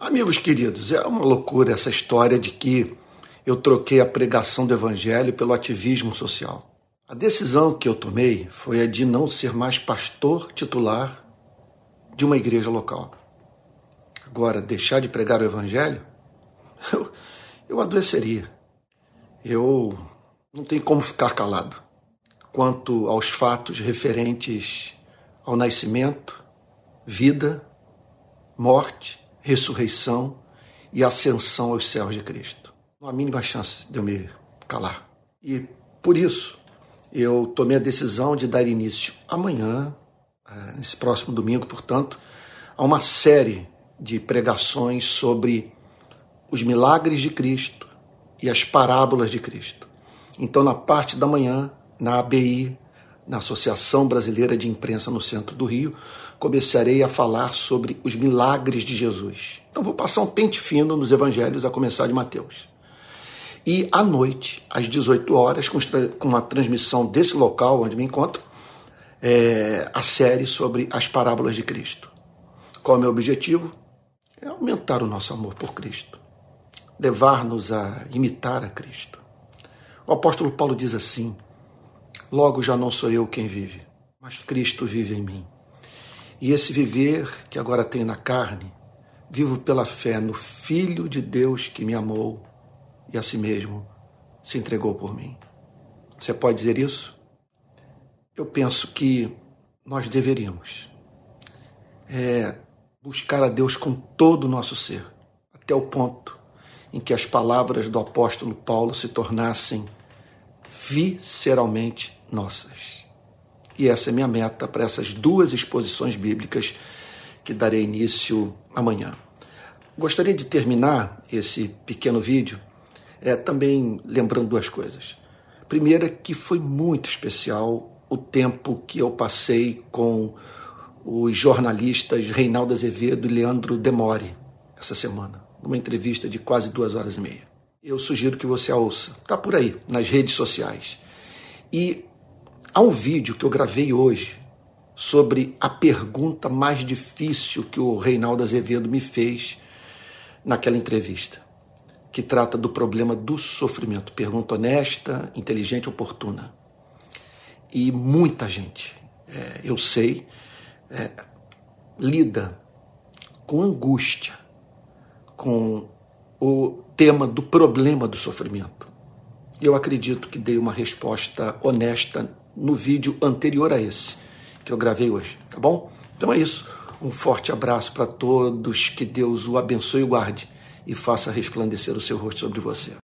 Amigos queridos, é uma loucura essa história de que eu troquei a pregação do evangelho pelo ativismo social. A decisão que eu tomei foi a de não ser mais pastor titular de uma igreja local. Agora, deixar de pregar o evangelho, eu, eu adoeceria. Eu não tenho como ficar calado quanto aos fatos referentes ao nascimento, vida, morte ressurreição e ascensão aos céus de Cristo. Não há mínima chance de eu me calar. E por isso eu tomei a decisão de dar início amanhã, eh, nesse próximo domingo, portanto, a uma série de pregações sobre os milagres de Cristo e as parábolas de Cristo. Então, na parte da manhã, na ABI, na Associação Brasileira de Imprensa no Centro do Rio, começarei a falar sobre os milagres de Jesus. Então vou passar um pente fino nos evangelhos, a começar de Mateus. E à noite, às 18 horas, com uma transmissão desse local onde me encontro, é, a série sobre as parábolas de Cristo. Qual é o meu objetivo? É aumentar o nosso amor por Cristo, levar-nos a imitar a Cristo. O apóstolo Paulo diz assim: Logo já não sou eu quem vive, mas Cristo vive em mim. E esse viver que agora tenho na carne, vivo pela fé no Filho de Deus que me amou e a si mesmo se entregou por mim. Você pode dizer isso? Eu penso que nós deveríamos é, buscar a Deus com todo o nosso ser, até o ponto em que as palavras do apóstolo Paulo se tornassem visceralmente nossas. E essa é minha meta para essas duas exposições bíblicas que darei início amanhã. Gostaria de terminar esse pequeno vídeo é, também lembrando duas coisas. Primeira, que foi muito especial o tempo que eu passei com os jornalistas Reinaldo Azevedo e Leandro Demore essa semana, numa entrevista de quase duas horas e meia. Eu sugiro que você a ouça, está por aí, nas redes sociais. E Há um vídeo que eu gravei hoje sobre a pergunta mais difícil que o Reinaldo Azevedo me fez naquela entrevista, que trata do problema do sofrimento. Pergunta honesta, inteligente, oportuna. E muita gente, é, eu sei, é, lida com angústia com o tema do problema do sofrimento. Eu acredito que dei uma resposta honesta no vídeo anterior a esse, que eu gravei hoje, tá bom? Então é isso. Um forte abraço para todos, que Deus o abençoe e guarde e faça resplandecer o seu rosto sobre você.